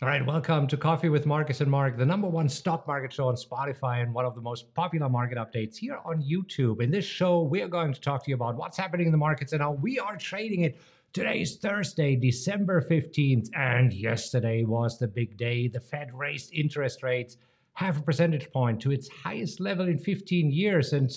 All right, welcome to Coffee with Marcus and Mark, the number one stock market show on Spotify and one of the most popular market updates here on YouTube. In this show, we are going to talk to you about what's happening in the markets and how we are trading it. Today is Thursday, December 15th, and yesterday was the big day. The Fed raised interest rates half a percentage point to its highest level in 15 years, and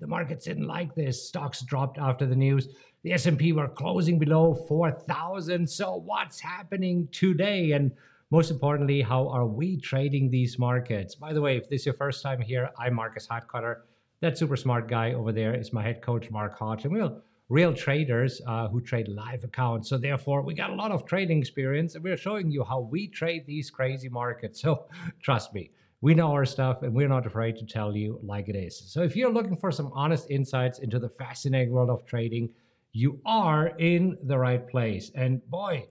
the markets didn't like this. Stocks dropped after the news. The S&P were closing below 4,000. So what's happening today? And most importantly, how are we trading these markets? By the way, if this is your first time here, I'm Marcus Heitkoetter. That super smart guy over there is my head coach, Mark Hodge, and we're real traders uh, who trade live accounts. So therefore, we got a lot of trading experience, and we're showing you how we trade these crazy markets. So trust me, we know our stuff, and we're not afraid to tell you like it is. So if you're looking for some honest insights into the fascinating world of trading, you are in the right place. And boy,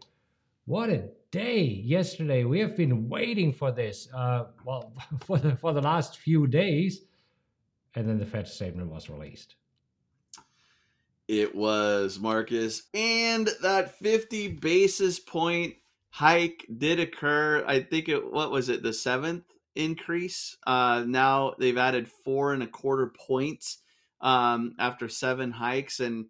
what a day yesterday. We have been waiting for this, uh, well, for the, for the last few days. And then the Fed statement was released. It was Marcus. And that 50 basis point hike did occur. I think it, what was it, the seventh increase? Uh, now they've added four and a quarter points um, after seven hikes. And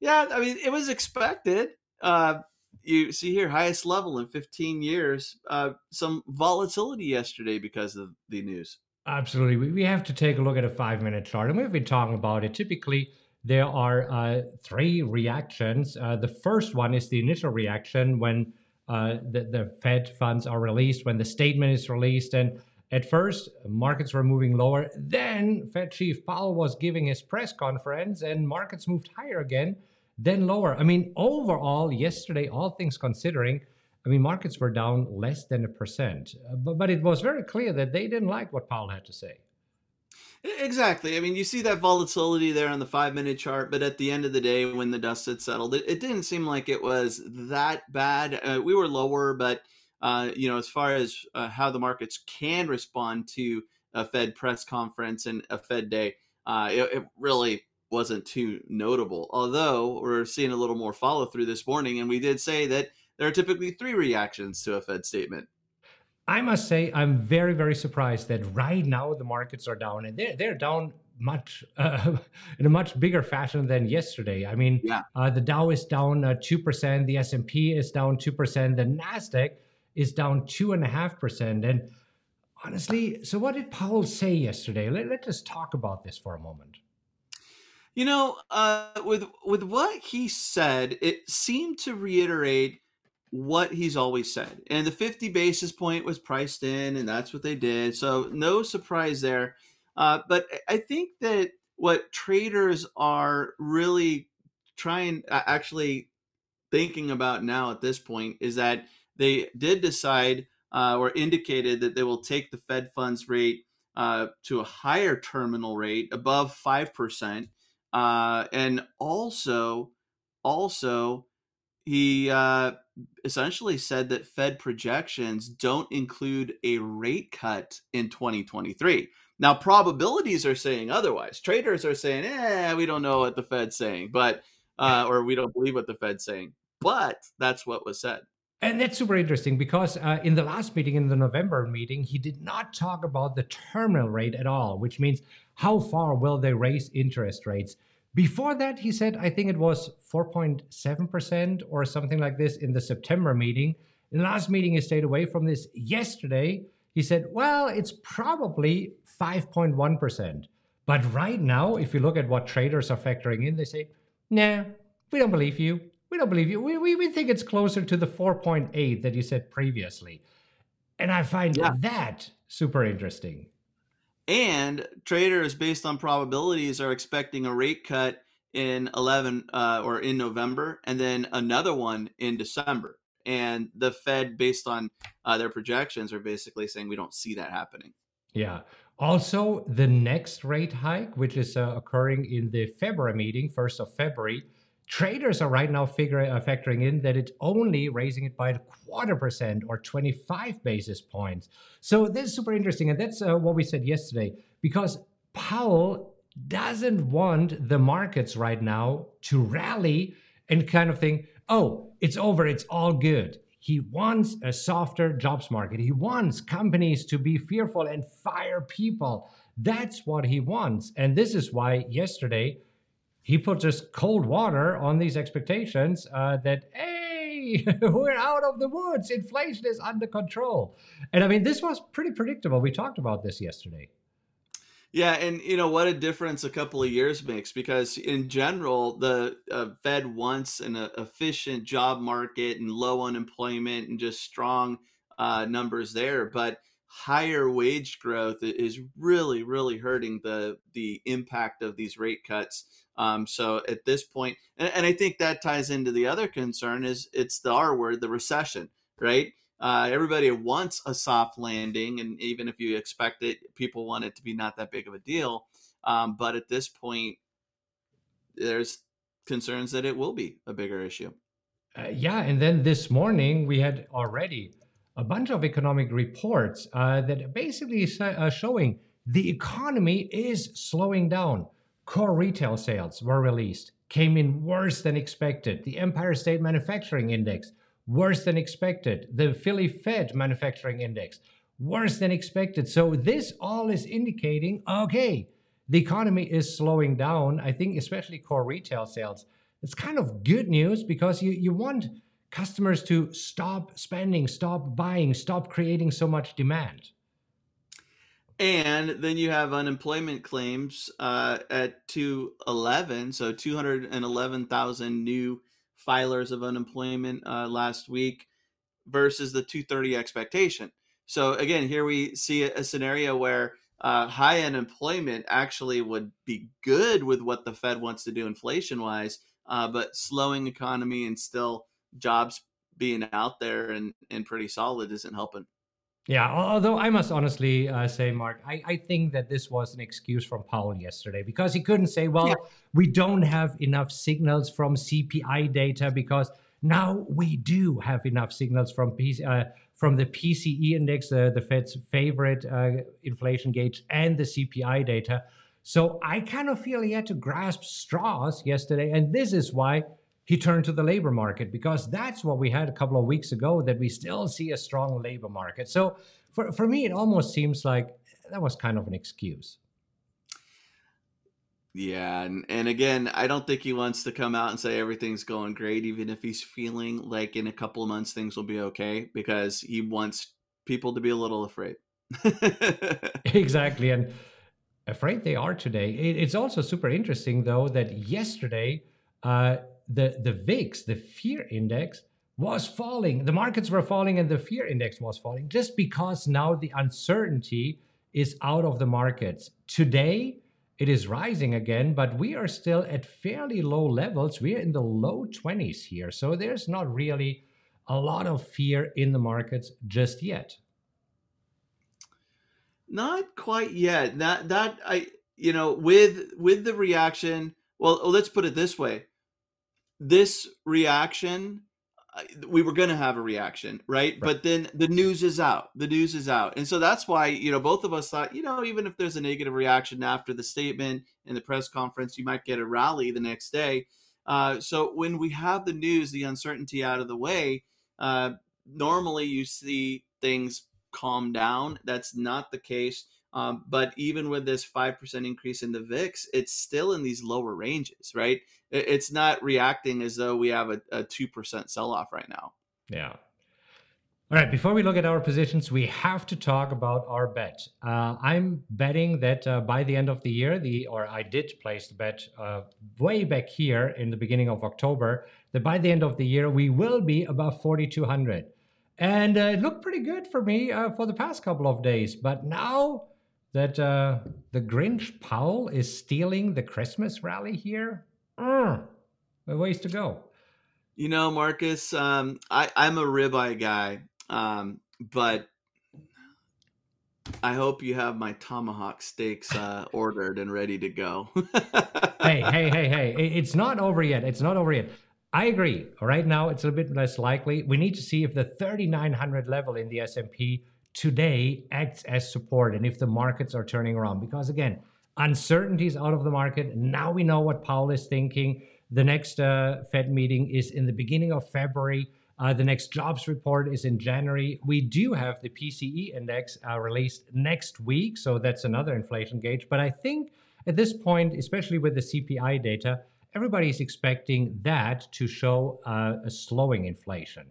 yeah, I mean, it was expected. Uh, you see here highest level in 15 years uh, some volatility yesterday because of the news. Absolutely. We have to take a look at a five minute chart and we've been talking about it. Typically there are uh, three reactions. Uh, the first one is the initial reaction when uh, the, the fed funds are released when the statement is released and at first markets were moving lower. Then fed chief powell was giving his press conference and markets moved higher again then lower. I mean, overall, yesterday, all things considering, I mean, markets were down less than a percent. Uh, but, but it was very clear that they didn't like what Powell had to say. Exactly. I mean, you see that volatility there on the five minute chart, but at the end of the day, when the dust had settled, it, it didn't seem like it was that bad. Uh, we were lower, but, uh, you know, as far as uh, how the markets can respond to a Fed press conference and a Fed day, uh, it, it really wasn't too notable. Although we're seeing a little more follow through this morning, and we did say that there are typically three reactions to a Fed statement. I must say, I'm very, very surprised that right now the markets are down, and they're they're down much uh, in a much bigger fashion than yesterday. I mean, yeah. uh, the Dow is down uh, two percent, the S and P is down two percent, the Nasdaq is down two and a half percent, and honestly, so what did Powell say yesterday? Let, let us talk about this for a moment. You know, uh, with with what he said, it seemed to reiterate what he's always said. And the 50 basis point was priced in, and that's what they did. So no surprise there. Uh, but I think that what traders are really trying, actually thinking about now at this point, is that they did decide uh, or indicated that they will take the Fed funds rate uh, to a higher terminal rate above five percent uh, and also, also, he uh, essentially said that Fed projections don't include a rate cut in 2023. Now, probabilities are saying otherwise. Traders are saying, "eh, we don't know what the Fed's saying," but uh, or we don't believe what the Fed's saying. But that's what was said. And that's super interesting because uh, in the last meeting, in the November meeting, he did not talk about the terminal rate at all, which means how far will they raise interest rates. Before that, he said, I think it was 4.7% or something like this in the September meeting. In the last meeting, he stayed away from this. Yesterday, he said, well, it's probably 5.1%. But right now, if you look at what traders are factoring in, they say, nah, we don't believe you. We don't believe you. We, we, we think it's closer to the 4.8 that you said previously. And I find yeah. that super interesting. And traders, based on probabilities, are expecting a rate cut in 11 uh, or in November, and then another one in December. And the Fed, based on uh, their projections, are basically saying we don't see that happening. Yeah. Also, the next rate hike, which is uh, occurring in the February meeting, 1st of February, Traders are right now figuring, uh, factoring in that it's only raising it by a quarter percent or 25 basis points. So this is super interesting. And that's uh, what we said yesterday because Powell doesn't want the markets right now to rally and kind of think, oh, it's over, it's all good. He wants a softer jobs market. He wants companies to be fearful and fire people. That's what he wants. And this is why yesterday he put just cold water on these expectations uh, that, hey, we're out of the woods. Inflation is under control. And I mean, this was pretty predictable. We talked about this yesterday. Yeah, and you know what a difference a couple of years makes because in general the uh, Fed wants an uh, efficient job market and low unemployment and just strong uh, numbers there, but higher wage growth is really really hurting the the impact of these rate cuts. Um, so at this point, and, and I think that ties into the other concern is it's the R word, the recession, right? Uh, everybody wants a soft landing, and even if you expect it, people want it to be not that big of a deal. Um, but at this point, there's concerns that it will be a bigger issue. Uh, yeah, and then this morning we had already a bunch of economic reports uh, that basically uh, showing the economy is slowing down. Core retail sales were released, came in worse than expected. The Empire State Manufacturing Index worse than expected. The Philly Fed manufacturing index, worse than expected. So this all is indicating okay, the economy is slowing down. I think especially core retail sales. It's kind of good news because you, you want customers to stop spending, stop buying, stop creating so much demand. And then you have unemployment claims uh, at 211, so 211,000 new filers of unemployment uh, last week versus the 230 expectation. So again, here we see a, scenario where uh, high unemployment actually would be good with what the Fed wants to do inflation wise, uh, but slowing economy and still jobs being out there and, and pretty solid isn't helping. Yeah, although I must honestly uh, say, Mark, I, I, think that this was an excuse from Powell yesterday because he couldn't say, well, yeah. we don't have enough signals from CPI data because now we do have enough signals from PC, uh, from the PCE index, uh, the Fed's favorite uh, inflation gauge, and the CPI data. So I kind of feel he had to grasp straws yesterday, and this is why he turned to the labor market because that's what we had a couple of weeks ago that we still see a strong labor market. So for, for me, it almost seems like that was kind of an excuse. Yeah, and, and again, I don't think he wants to come out and say everything's going great, even if he's feeling like in a couple of months things will be okay, because he wants people to be a little afraid. exactly, and afraid they are today. it's also super interesting, though, that yesterday uh, the the VIX, the fear index, was falling. The markets were falling and the fear index was falling just because now the uncertainty is out of the markets. Today, it is rising again, but we are still at fairly low levels. We are in the low 20s here. So there's not really a lot of fear in the markets just yet. Not quite yet. That that I you know with with the reaction, well, let's put it this way this reaction we were going to have a reaction right? right? but then the news is out the news is out and so that's why you know both of us thought you know even if there's a negative reaction after the statement in the press conference you might get a rally the next day uh, so when we have the news the uncertainty out of the way uh, normally you see things calm down that's not the case um, but even with this 5% increase in the VIX, it's still in these lower ranges, right? It's not reacting as though we have a, a 2% sell off right now. Yeah. All right, before we look at our positions, we have to talk about our bet. Uh, I'm betting that uh, by the end of the year, the or I did place the bet uh, way back here in the beginning of October, that by the end of the year, we will be above 4,200. And uh, it looked pretty good for me uh, for the past couple of days. But now that uh, the Grinch Powell is stealing the Christmas rally here? Mm, a ways to go. You know, Marcus, um, I, I'm a ribeye guy, um, but I hope you have my tomahawk steaks uh, ordered and ready to go. hey, hey, hey, hey! It's not over yet. It's not over yet. I agree. Right now, it's a bit less likely. We need to see if the 3,900 level in the S&P today acts as support and if the markets are turning around. Because again, uncertainty is out of the market. Now we know what Powell is thinking. The next uh, Fed meeting is in the beginning of February. Uh, the next jobs report is in January. We do have the PCE index uh, released next week, so that's another inflation gauge. But I think at this point, especially with the CPI data, everybody is expecting that to show uh, a slowing inflation.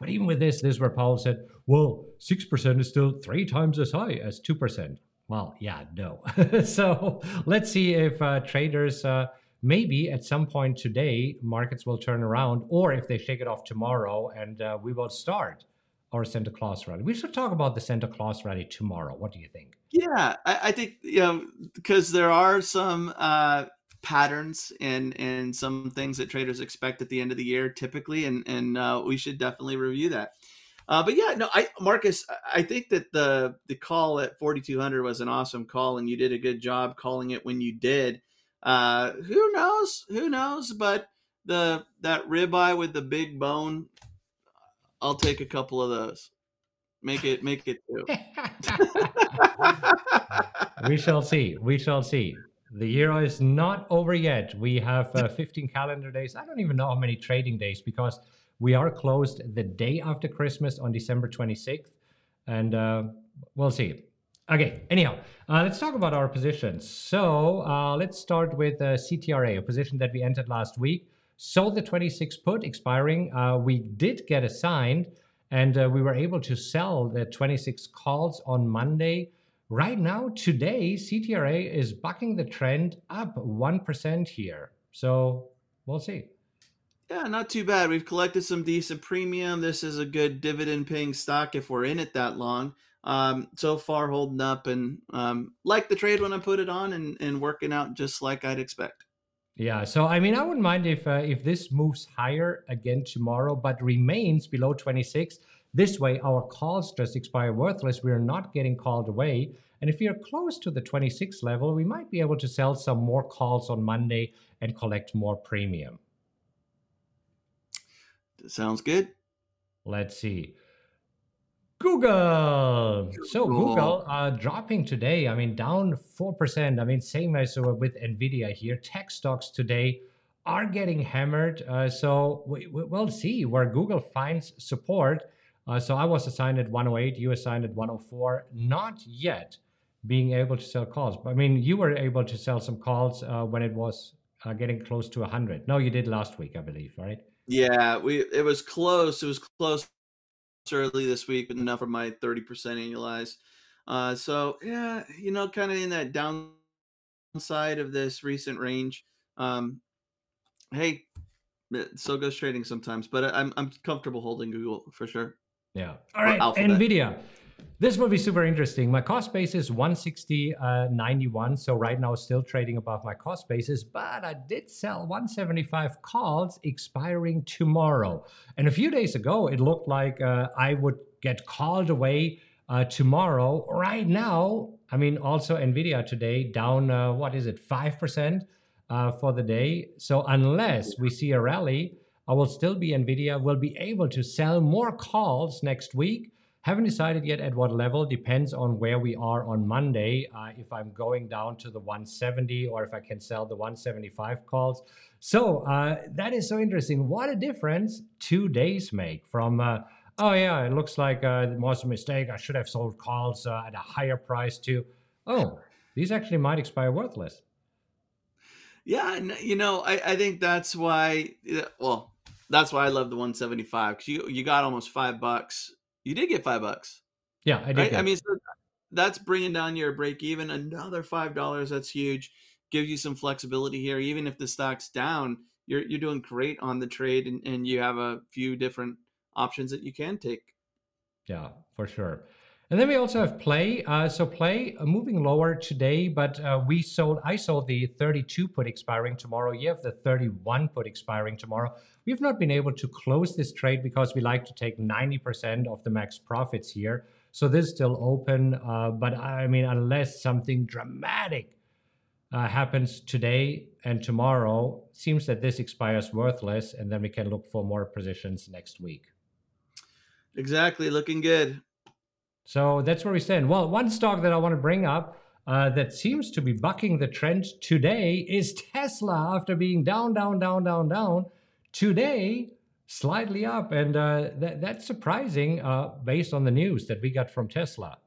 But even with this, this is where Powell said, well, 6% is still three times as high as 2%. Well, yeah, no. so let's see if uh, traders uh, maybe at some point today markets will turn around, or if they shake it off tomorrow and uh, we will start our Santa Claus rally. We should talk about the Santa Claus rally tomorrow. What do you think? Yeah, I, I think you know because there are some uh, patterns and and some things that traders expect at the end of the year typically, and and uh, we should definitely review that. Uh, but yeah, no, I Marcus, I think that the the call at 4200 was an awesome call, and you did a good job calling it when you did. Uh, who knows? Who knows? But the that ribeye with the big bone, I'll take a couple of those. Make it make it two. we shall see. We shall see. The year is not over yet. We have uh, 15 calendar days. I don't even know how many trading days because we are closed the day after Christmas on December 26th. And uh, we'll see. Okay, anyhow, uh, let's talk about our positions. So uh, let's start with CTRA, a position that we entered last week. Sold the 26 put expiring. Uh, we did get assigned and uh, we were able to sell the 26 calls on Monday. Right now, today, CTRA is bucking the trend up 1% here. So we'll see. Yeah, not too bad. We've collected some decent premium. This is a good dividend paying stock if we're in it that long um, so far holding up and um, like the trade when I put it on and, and working out just like I'd expect. Yeah, so I mean, I wouldn't mind if uh, if this moves higher again tomorrow, but remains below 26. This way, our calls just expire worthless. We are not getting called away. And if we are close to the 26 level, we might be able to sell some more calls on Monday and collect more premium. Sounds good. Let's see. Google. So Google uh, dropping today. I mean, down four percent. I mean, same as uh, with Nvidia here. Tech stocks today are getting hammered. Uh, so we, will see where Google finds support. Uh, so I was assigned at 108. You assigned at 104. Not yet being able to sell calls. I mean, you were able to sell some calls uh, when it was uh, getting close to 100. No, you did last week, I believe, right? Yeah, we it was close. It was close early this week, but enough for my 30% annualized. Uh, so yeah, you know, kind of in that downside of this recent range. Um, hey, so goes trading sometimes, but I'm I'm comfortable holding Google for sure. Yeah. All right. Nvidia. This will be super interesting. My cost base is 160.91. Uh, so right now still trading above my cost basis, but I did sell 175 calls expiring tomorrow. And a few days ago, it looked like uh, I would get called away uh, tomorrow. Right now, I mean, also Nvidia today down, uh, what is it, 5% uh, for the day. So unless we see a rally, I will still be Nvidia, will be able to sell more calls next week haven't decided yet at what level, depends on where we are on Monday. Uh, if I'm going down to the 170 or if I can sell the 175 calls. So uh, that is so interesting. What a difference two days make from, uh, oh yeah, it looks like uh, it was a mistake. I should have sold calls uh, at a higher price to, oh, these actually might expire worthless. Yeah, you know, I, I think that's why, well, that's why I love the 175 because you, you got almost five bucks you did get five bucks. Yeah, I did. Right? I mean, so that's bringing down your break even another five dollars. That's huge. Gives you some flexibility here. Even if the stock's down, you're you're doing great on the trade, and, and you have a few different options that you can take. Yeah, for sure. And then we also have Play. Uh, so Play uh, moving lower today, but uh, we sold. I sold the 32 put expiring tomorrow. You have the 31 put expiring tomorrow. We've not been able to close this trade because we like to take 90% of the max profits here. So this is still open. Uh, but I mean, unless something dramatic uh, happens today and tomorrow, seems that this expires worthless, and then we can look for more positions next week. Exactly, looking good. So that's where we stand. Well, one stock that I want to bring up uh, that seems to be bucking the trend today is Tesla after being down, down, down, down, down. Today, slightly up, and uh, that, that's surprising uh, based on the news that we got from Tesla.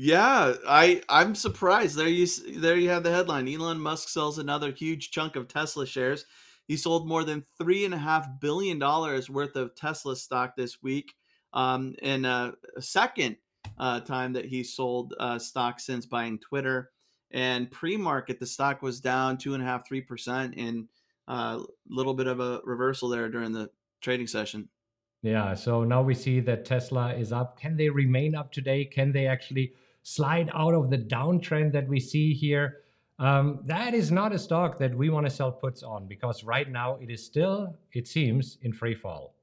Yeah, I I'm surprised. There you there you have the headline. Elon Musk sells another huge chunk of Tesla shares. He sold more than three and a half billion dollars worth of Tesla stock this week, um, in a, second uh, time that he sold uh, stock since buying Twitter. And pre-market, the stock was down two and a half, three percent, and a uh, little bit of a reversal there during the trading session. Yeah. So now we see that Tesla is up. Can they remain up today? Can they actually? slide out of the downtrend that we see here, um, that is not a stock that we want to sell puts on because right now it is still, it seems, in free fall.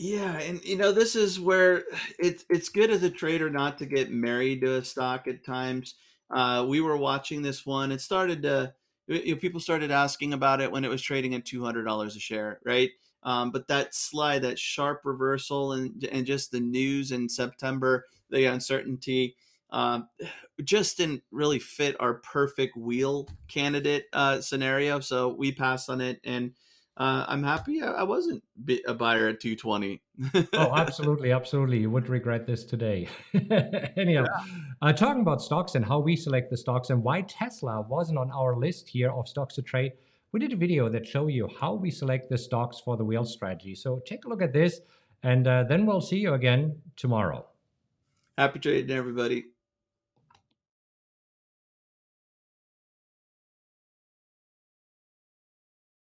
Yeah, and you know this is where it's it's good as a trader not to get married to a stock at times. Uh, we were watching this one; it started to you know, people started asking about it when it was trading at two hundred dollars a share, right? Um, but that slide, that sharp reversal, and and just the news in September, the uncertainty, um, just didn't really fit our perfect wheel candidate uh, scenario. So we passed on it, and uh, I'm happy I, I wasn't a buyer at 220. oh, absolutely, absolutely. You would regret this today. Anyhow, yeah. uh, talking about stocks and how we select the stocks and why Tesla wasn't on our list here of stocks to trade. We did a video that show you how we select the stocks for the wheel strategy. So take a look at this, and uh, then we'll see you again tomorrow. Happy trading, everybody.